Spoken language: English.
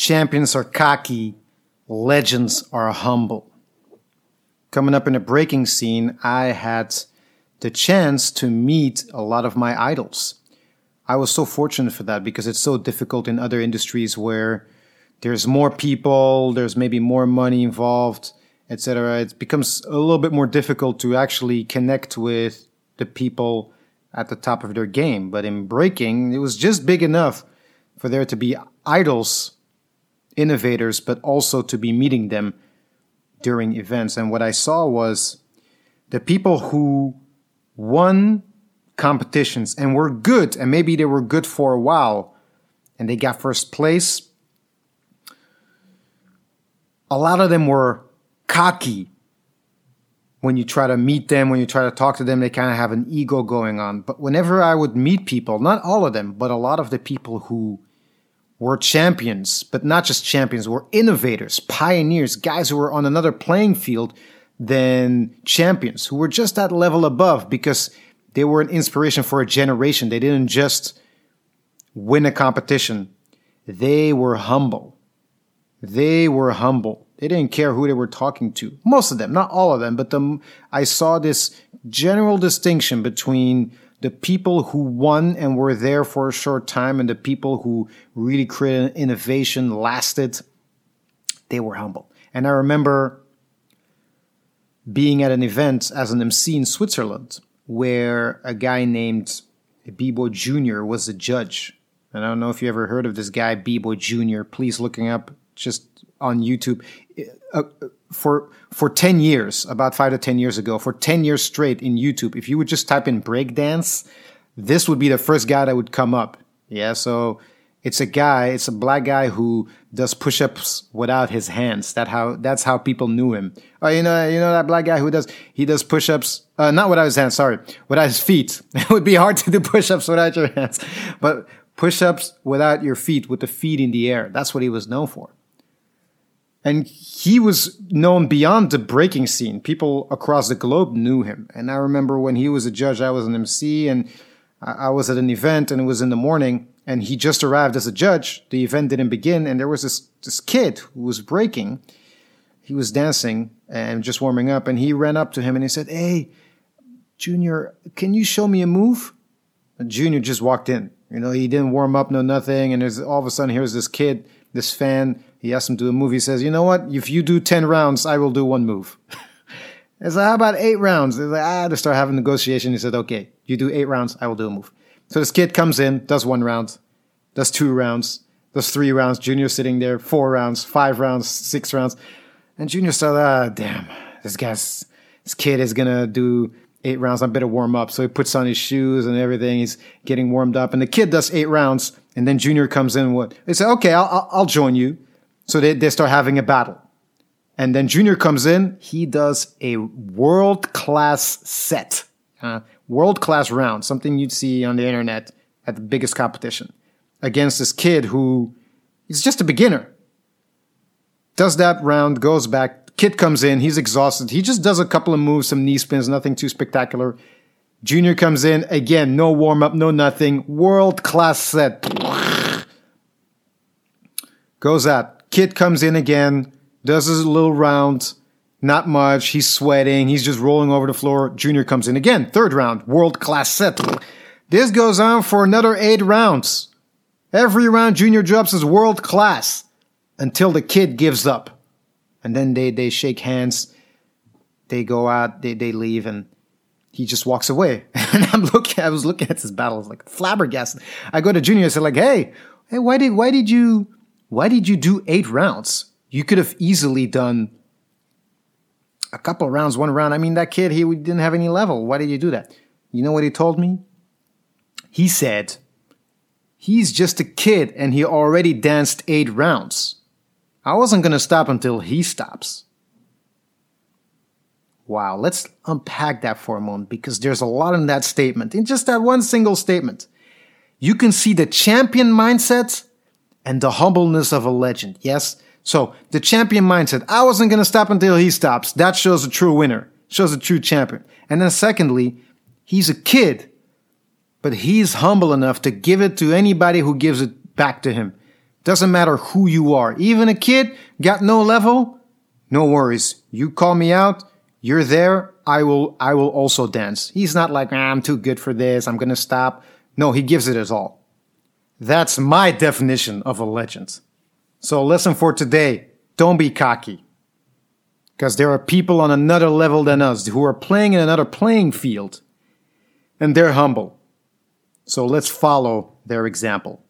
champions are cocky, legends are humble. Coming up in the breaking scene, I had the chance to meet a lot of my idols. I was so fortunate for that because it's so difficult in other industries where there's more people, there's maybe more money involved, etc. It becomes a little bit more difficult to actually connect with the people at the top of their game. But in breaking, it was just big enough for there to be idols, innovators, but also to be meeting them during events. And what I saw was the people who won competitions and were good, and maybe they were good for a while, and they got first place. A lot of them were cocky when you try to meet them, when you try to talk to them, they kind of have an ego going on. But whenever I would meet people, not all of them, but a lot of the people who were champions, but not just champions, were innovators, pioneers, guys who were on another playing field than champions, who were just that level above because they were an inspiration for a generation. They didn't just win a competition, they were humble. They were humble. They didn't care who they were talking to. Most of them, not all of them, but the, I saw this general distinction between the people who won and were there for a short time and the people who really created innovation, lasted. They were humble. And I remember being at an event as an MC in Switzerland where a guy named B-Boy Jr. was a judge. And I don't know if you ever heard of this guy, B-Boy Jr. Please looking up just on YouTube uh, for for 10 years, about 5 to 10 years ago, for 10 years straight in YouTube, if you would just type in breakdance, this would be the first guy that would come up. Yeah, so it's a guy, it's a black guy who does push-ups without his hands. That how that's how people knew him. Oh, you know, you know that black guy who does he does push-ups, uh, not without his hands, sorry, without his feet. it would be hard to do push-ups without your hands, but push-ups without your feet, with the feet in the air. That's what he was known for. And he was known beyond the breaking scene. People across the globe knew him. And I remember when he was a judge, I was an MC and I was at an event and it was in the morning and he just arrived as a judge. The event didn't begin and there was this, this kid who was breaking. He was dancing and just warming up and he ran up to him and he said, Hey, Junior, can you show me a move? And Junior just walked in. You know, he didn't warm up, no nothing. And there's all of a sudden here's this kid, this fan he asks him to do a move. He says, "You know what? If you do ten rounds, I will do one move." It's like, "How about eight rounds?" He's like, "Ah." They start having negotiation. He said, "Okay, you do eight rounds, I will do a move." So this kid comes in, does one round, does two rounds, does three rounds. Junior sitting there, four rounds, five rounds, six rounds, and Junior started, "Ah, damn, this guy's this kid is gonna do." Eight rounds, I'm better warm up. So he puts on his shoes and everything. He's getting warmed up, and the kid does eight rounds, and then Junior comes in. What they say? Okay, I'll, I'll, join you. So they, they start having a battle. And then Junior comes in. He does a world class set, uh, world class round, something you'd see on the internet at the biggest competition against this kid who is just a beginner. Does that round, goes back. Kid comes in. He's exhausted. He just does a couple of moves, some knee spins, nothing too spectacular. Junior comes in again, no warm up, no nothing. World class set. Goes at Kid comes in again, does his little round, not much. He's sweating. He's just rolling over the floor. Junior comes in again, third round, world class set. This goes on for another eight rounds. Every round Junior drops is world class until the kid gives up. And then they, they shake hands. They go out, they, they leave, and he just walks away. And I'm looking, I was looking at this battle, like flabbergasted. I go to Junior and say like, hey, hey, why did, why did you, why did you do eight rounds? You could have easily done a couple rounds, one round. I mean, that kid, he didn't have any level. Why did you do that? You know what he told me? He said, he's just a kid and he already danced eight rounds. I wasn't going to stop until he stops. Wow, let's unpack that for a moment because there's a lot in that statement. In just that one single statement, you can see the champion mindset and the humbleness of a legend. Yes? So the champion mindset. I wasn't going to stop until he stops. That shows a true winner, shows a true champion. And then secondly, he's a kid, but he's humble enough to give it to anybody who gives it back to him. Doesn't matter who you are. Even a kid got no level, no worries. You call me out, you're there, I will I will also dance. He's not like, ah, I'm too good for this, I'm gonna stop. No, he gives it his all. That's my definition of a legend. So lesson for today, don't be cocky. Because there are people on another level than us who are playing in another playing field. And they're humble. So let's follow their example.